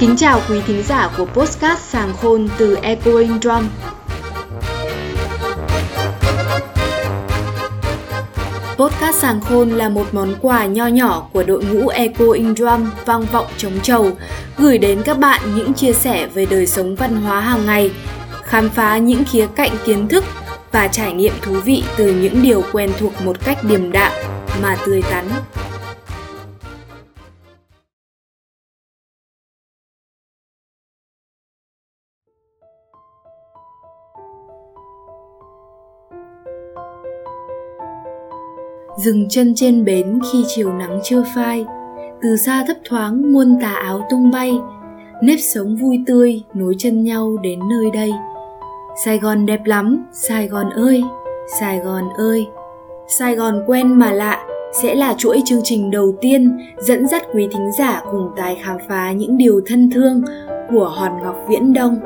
Kính chào quý thính giả của Postcard Sàng Khôn từ Echoing Drum. Podcast Sàng Khôn là một món quà nho nhỏ của đội ngũ Echoing Drum vang vọng chống trầu, gửi đến các bạn những chia sẻ về đời sống văn hóa hàng ngày, khám phá những khía cạnh kiến thức và trải nghiệm thú vị từ những điều quen thuộc một cách điềm đạm mà tươi tắn. Dừng chân trên bến khi chiều nắng chưa phai. Từ xa thấp thoáng muôn tà áo tung bay, nếp sống vui tươi nối chân nhau đến nơi đây. Sài gòn đẹp lắm, sài gòn ơi, sài gòn ơi. Sài gòn quen mà lạ, sẽ là chuỗi chương trình đầu tiên dẫn dắt quý thính giả cùng tài khám phá những điều thân thương của hòn ngọc viễn đông.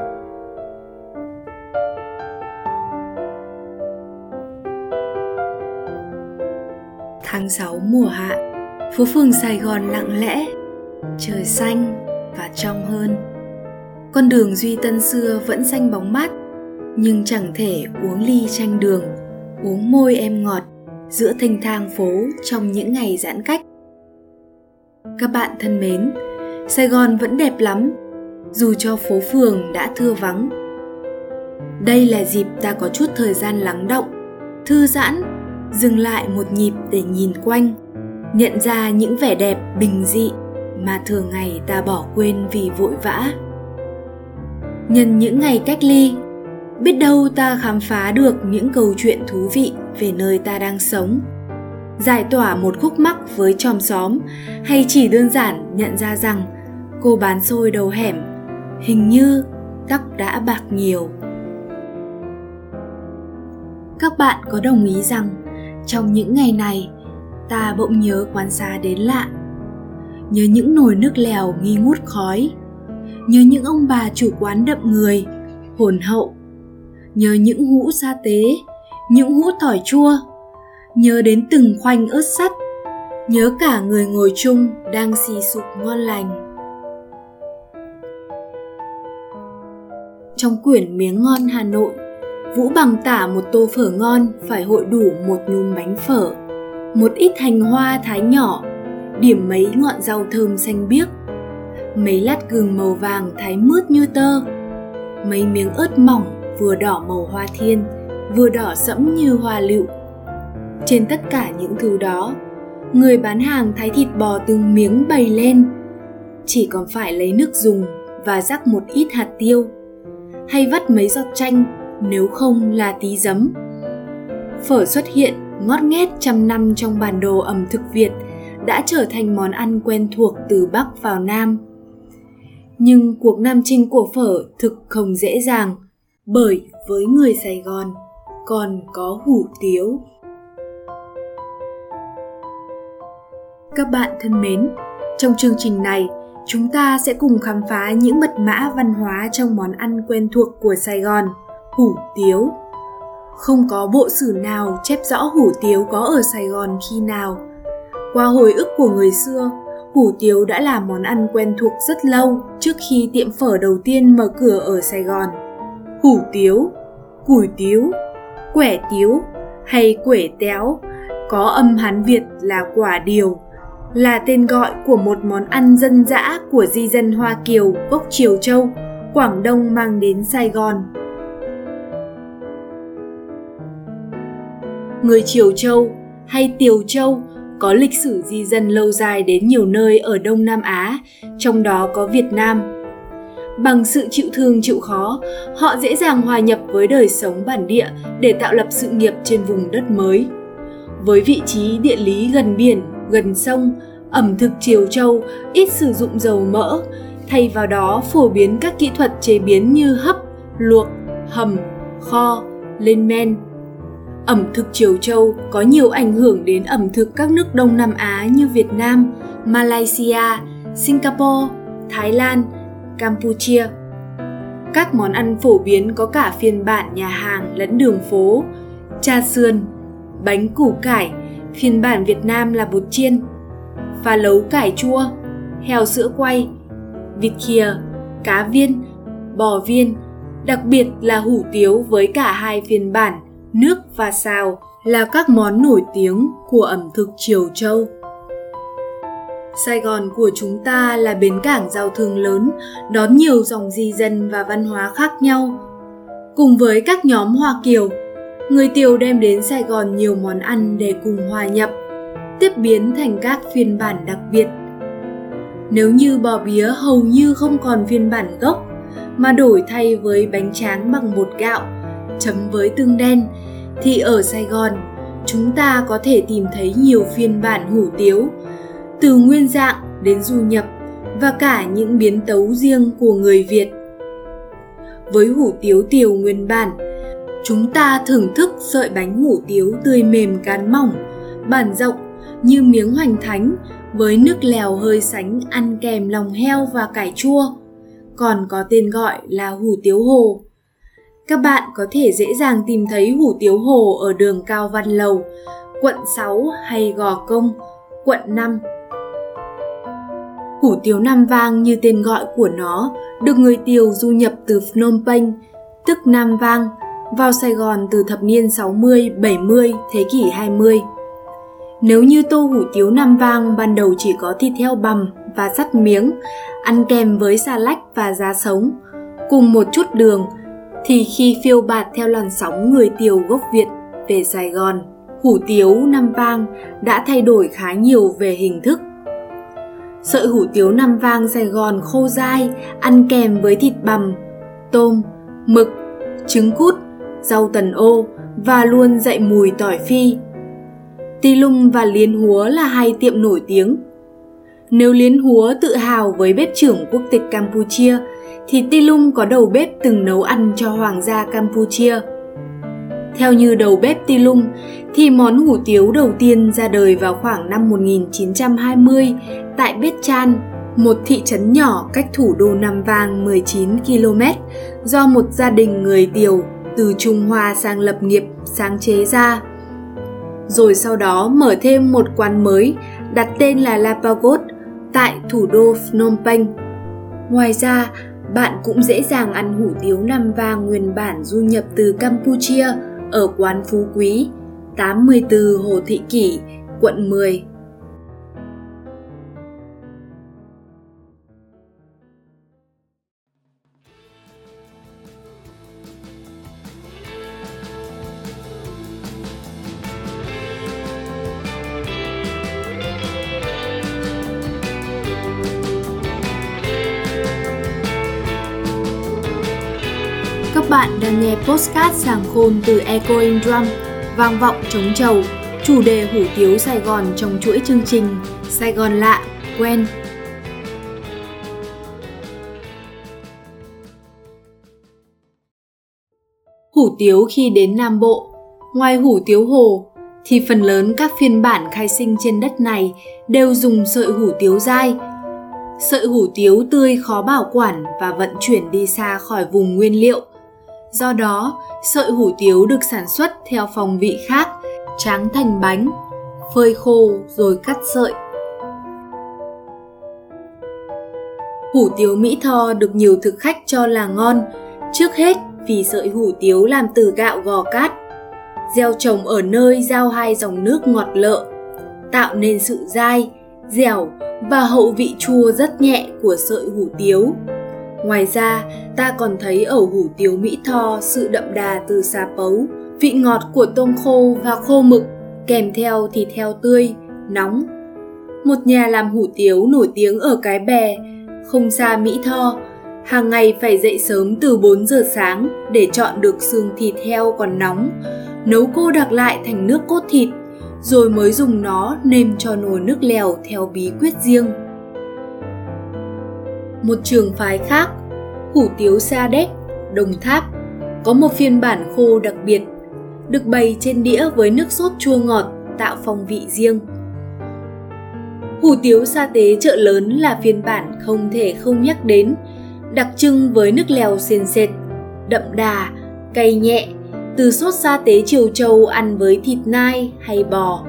Tháng 6 mùa hạ, phố phường Sài Gòn lặng lẽ, trời xanh và trong hơn. Con đường duy tân xưa vẫn xanh bóng mát, nhưng chẳng thể uống ly chanh đường, uống môi em ngọt giữa thênh thang phố trong những ngày giãn cách. Các bạn thân mến, sài gòn vẫn đẹp lắm, dù cho phố phường đã thưa vắng. Đây là dịp ta có chút thời gian lắng động, thư giãn dừng lại một nhịp để nhìn quanh, nhận ra những vẻ đẹp bình dị mà thường ngày ta bỏ quên vì vội vã. Nhân những ngày cách ly, biết đâu ta khám phá được những câu chuyện thú vị về nơi ta đang sống, giải tỏa một khúc mắc với chòm xóm, hay chỉ đơn giản nhận ra rằng cô bán xôi đầu hẻm, hình như tóc đã bạc nhiều. Các bạn có đồng ý rằng trong những ngày này, ta bỗng nhớ quán xá đến lạ. Nhớ những nồi nước lèo nghi ngút khói. Nhớ những ông bà chủ quán đậm người, hồn hậu. Nhớ những hũ sa tế, những hũ tỏi chua. Nhớ đến từng khoanh ớt sắt. Nhớ cả người ngồi chung đang xì sụp ngon lành. Trong quyển miếng ngon hà nội Vũ bằng tả một tô phở ngon phải hội đủ một nhúm bánh phở, một ít hành hoa thái nhỏ, điểm mấy ngọn rau thơm xanh biếc, mấy lát gừng màu vàng thái mướt như tơ, mấy miếng ớt mỏng vừa đỏ màu hoa thiên, vừa đỏ sẫm như hoa lựu. Trên tất cả những thứ đó, người bán hàng thái thịt bò từng miếng bày lên, chỉ còn phải lấy nước dùng và rắc một ít hạt tiêu hay vắt mấy giọt chanh nếu không là tí giấm. Phở xuất hiện ngót nghét trăm năm trong bản đồ ẩm thực Việt đã trở thành món ăn quen thuộc từ Bắc vào Nam. Nhưng cuộc nam chinh của phở thực không dễ dàng, bởi với người Sài Gòn còn có hủ tiếu. Các bạn thân mến, trong chương trình này, chúng ta sẽ cùng khám phá những mật mã văn hóa trong món ăn quen thuộc của Sài Gòn – hủ tiếu. Không có bộ sử nào chép rõ hủ tiếu có ở sài gòn khi nào. Qua hồi ức của người xưa, hủ tiếu đã là món ăn quen thuộc rất lâu trước khi tiệm phở đầu tiên mở cửa ở sài gòn. Hủ tiếu, củi tiếu, quẻ tiếu hay quể téo có âm hán việt là quả điều, là tên gọi của một món ăn dân dã của di dân hoa kiều gốc triều châu, quảng đông mang đến sài gòn. Người Triều Châu hay Tiều Châu có lịch sử di dân lâu dài đến nhiều nơi ở Đông Nam Á, trong đó có Việt Nam. Bằng sự chịu thương chịu khó, họ dễ dàng hòa nhập với đời sống bản địa để tạo lập sự nghiệp trên vùng đất mới. Với vị trí địa lý gần biển, gần sông, ẩm thực Triều Châu ít sử dụng dầu mỡ, thay vào đó phổ biến các kỹ thuật chế biến như hấp, luộc, hầm, kho, lên men, Ẩm thực Triều Châu có nhiều ảnh hưởng đến ẩm thực các nước Đông Nam Á như Việt Nam, Malaysia, Singapore, Thái Lan, Campuchia. Các món ăn phổ biến có cả phiên bản nhà hàng lẫn đường phố, cha sườn, bánh củ cải, phiên bản Việt Nam là bột chiên, pha lấu cải chua, heo sữa quay, vịt khìa, cá viên, bò viên, đặc biệt là hủ tiếu với cả hai phiên bản nước và xào là các món nổi tiếng của ẩm thực Triều Châu. Sài Gòn của chúng ta là bến cảng giao thương lớn, đón nhiều dòng di dân và văn hóa khác nhau. Cùng với các nhóm Hoa Kiều, người Tiều đem đến Sài Gòn nhiều món ăn để cùng hòa nhập, tiếp biến thành các phiên bản đặc biệt. Nếu như bò bía hầu như không còn phiên bản gốc, mà đổi thay với bánh tráng bằng bột gạo, chấm với tương đen, thì ở Sài Gòn, chúng ta có thể tìm thấy nhiều phiên bản hủ tiếu, từ nguyên dạng đến du nhập và cả những biến tấu riêng của người Việt. Với hủ tiếu tiều nguyên bản, chúng ta thưởng thức sợi bánh hủ tiếu tươi mềm cán mỏng, bản rộng như miếng hoành thánh với nước lèo hơi sánh ăn kèm lòng heo và cải chua, còn có tên gọi là hủ tiếu hồ. Các bạn có thể dễ dàng tìm thấy hủ tiếu hồ ở đường Cao Văn Lầu, quận 6 hay Gò Công, quận 5 Hủ tiếu Nam Vang như tên gọi của nó được người Tiều du nhập từ Phnom Penh, tức Nam Vang, vào Sài Gòn từ thập niên 60-70 thế kỷ 20. Nếu như tô hủ tiếu Nam Vang ban đầu chỉ có thịt heo bằm và sắt miếng, ăn kèm với xà lách và giá sống, cùng một chút đường, thì khi phiêu bạt theo làn sóng người Tiều gốc Việt về Sài Gòn, hủ tiếu Nam Vang đã thay đổi khá nhiều về hình thức Sợi hủ tiếu Nam vang Sài Gòn khô dai, ăn kèm với thịt bằm, tôm, mực, trứng cút, rau tần ô và luôn dậy mùi tỏi phi. Ti Lung và Liên Húa là hai tiệm nổi tiếng. Nếu Liên Húa tự hào với bếp trưởng quốc tịch Campuchia, thì Ti Lung có đầu bếp từng nấu ăn cho hoàng gia Campuchia – theo như đầu bếp Ti Lung, thì món hủ tiếu đầu tiên ra đời vào khoảng năm 1920 tại Bết Chan, một thị trấn nhỏ cách thủ đô Nam Vang 19 km do một gia đình người Tiều từ Trung Hoa sang lập nghiệp sáng chế ra. Rồi sau đó mở thêm một quán mới đặt tên là La Pagode tại thủ đô Phnom Penh. Ngoài ra, bạn cũng dễ dàng ăn hủ tiếu Nam vàng nguyên bản du nhập từ Campuchia – ở quán Phú Quý, 84 Hồ Thị Kỷ, quận 10. Các bạn đang nghe postcard sàng khôn từ Echoing Drum, vang vọng chống trầu, chủ đề hủ tiếu Sài Gòn trong chuỗi chương trình Sài Gòn lạ, quen. Hủ tiếu khi đến Nam Bộ, ngoài hủ tiếu hồ, thì phần lớn các phiên bản khai sinh trên đất này đều dùng sợi hủ tiếu dai. Sợi hủ tiếu tươi khó bảo quản và vận chuyển đi xa khỏi vùng nguyên liệu – Do đó, sợi hủ tiếu được sản xuất theo phong vị khác, tráng thành bánh, phơi khô rồi cắt sợi. Hủ tiếu Mỹ Tho được nhiều thực khách cho là ngon, trước hết vì sợi hủ tiếu làm từ gạo gò cát, gieo trồng ở nơi giao hai dòng nước ngọt lợ, tạo nên sự dai, dẻo và hậu vị chua rất nhẹ của sợi hủ tiếu. Ngoài ra, ta còn thấy ở hủ tiếu Mỹ Tho sự đậm đà từ xà pấu, vị ngọt của tôm khô và khô mực, kèm theo thịt heo tươi, nóng. Một nhà làm hủ tiếu nổi tiếng ở Cái Bè, không xa Mỹ Tho, hàng ngày phải dậy sớm từ 4 giờ sáng để chọn được xương thịt heo còn nóng, nấu cô đặc lại thành nước cốt thịt, rồi mới dùng nó nêm cho nồi nước lèo theo bí quyết riêng một trường phái khác, hủ tiếu Sa Đéc, Đồng Tháp, có một phiên bản khô đặc biệt, được bày trên đĩa với nước sốt chua ngọt tạo phong vị riêng. Hủ tiếu sa tế chợ lớn là phiên bản không thể không nhắc đến, đặc trưng với nước lèo sền sệt, đậm đà, cay nhẹ, từ sốt sa tế Triều Châu ăn với thịt nai hay bò.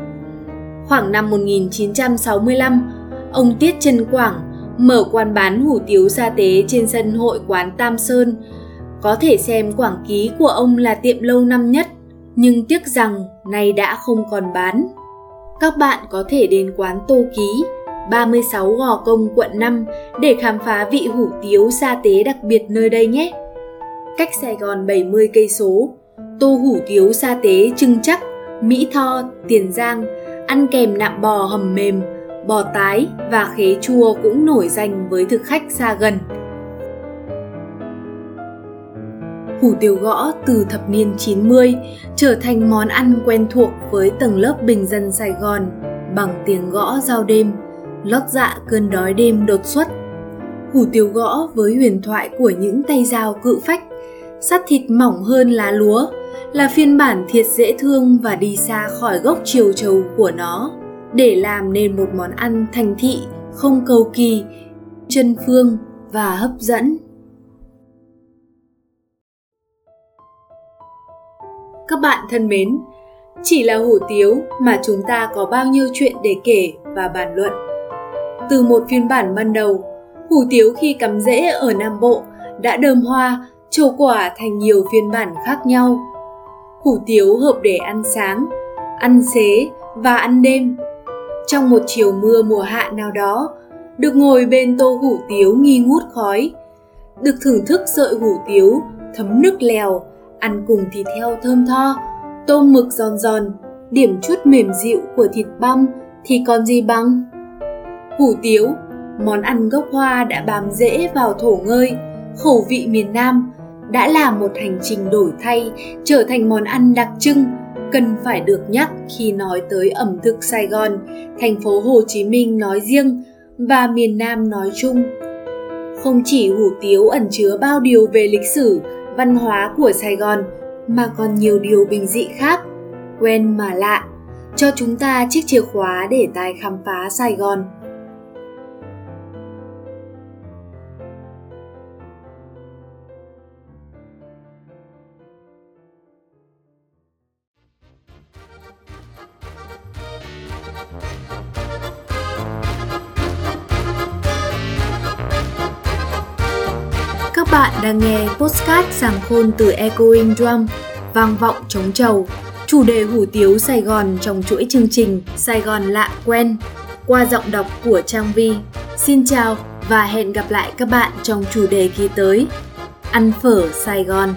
Khoảng năm 1965, ông Tiết Trân Quảng mở quán bán hủ tiếu sa tế trên sân hội quán Tam Sơn. Có thể xem quảng ký của ông là tiệm lâu năm nhất, nhưng tiếc rằng nay đã không còn bán. Các bạn có thể đến quán Tô Ký, 36 Gò Công, quận 5 để khám phá vị hủ tiếu sa tế đặc biệt nơi đây nhé. Cách Sài Gòn 70 cây số, tô hủ tiếu sa tế trưng chắc, Mỹ Tho, Tiền Giang, ăn kèm nạm bò hầm mềm, bò tái và khế chua cũng nổi danh với thực khách xa gần. Hủ tiếu gõ từ thập niên 90 trở thành món ăn quen thuộc với tầng lớp bình dân Sài Gòn bằng tiếng gõ giao đêm, lót dạ cơn đói đêm đột xuất. Hủ tiếu gõ với huyền thoại của những tay dao cự phách, sắt thịt mỏng hơn lá lúa, là phiên bản thiệt dễ thương và đi xa khỏi gốc chiều trầu của nó để làm nên một món ăn thành thị không cầu kỳ, chân phương và hấp dẫn. Các bạn thân mến, chỉ là hủ tiếu mà chúng ta có bao nhiêu chuyện để kể và bàn luận. Từ một phiên bản ban đầu, hủ tiếu khi cắm rễ ở Nam Bộ đã đơm hoa, trổ quả thành nhiều phiên bản khác nhau. Hủ tiếu hợp để ăn sáng, ăn xế và ăn đêm. Trong một chiều mưa mùa hạ nào đó, được ngồi bên tô hủ tiếu nghi ngút khói, được thưởng thức sợi hủ tiếu thấm nước lèo ăn cùng thịt heo thơm tho, tôm mực giòn giòn, điểm chút mềm dịu của thịt băm thì còn gì bằng. Hủ tiếu, món ăn gốc hoa đã bám rễ vào thổ ngơi, khẩu vị miền Nam đã là một hành trình đổi thay trở thành món ăn đặc trưng cần phải được nhắc khi nói tới ẩm thực Sài Gòn, thành phố Hồ Chí Minh nói riêng và miền Nam nói chung. Không chỉ hủ tiếu ẩn chứa bao điều về lịch sử, văn hóa của Sài Gòn mà còn nhiều điều bình dị khác, quen mà lạ, cho chúng ta chiếc chìa khóa để tài khám phá Sài Gòn. Đang nghe postcard giảng khôn từ Echoing Drum, vang vọng chống trầu, chủ đề hủ tiếu Sài Gòn trong chuỗi chương trình Sài Gòn lạ quen qua giọng đọc của Trang Vi. Xin chào và hẹn gặp lại các bạn trong chủ đề kỳ tới. Ăn phở Sài Gòn.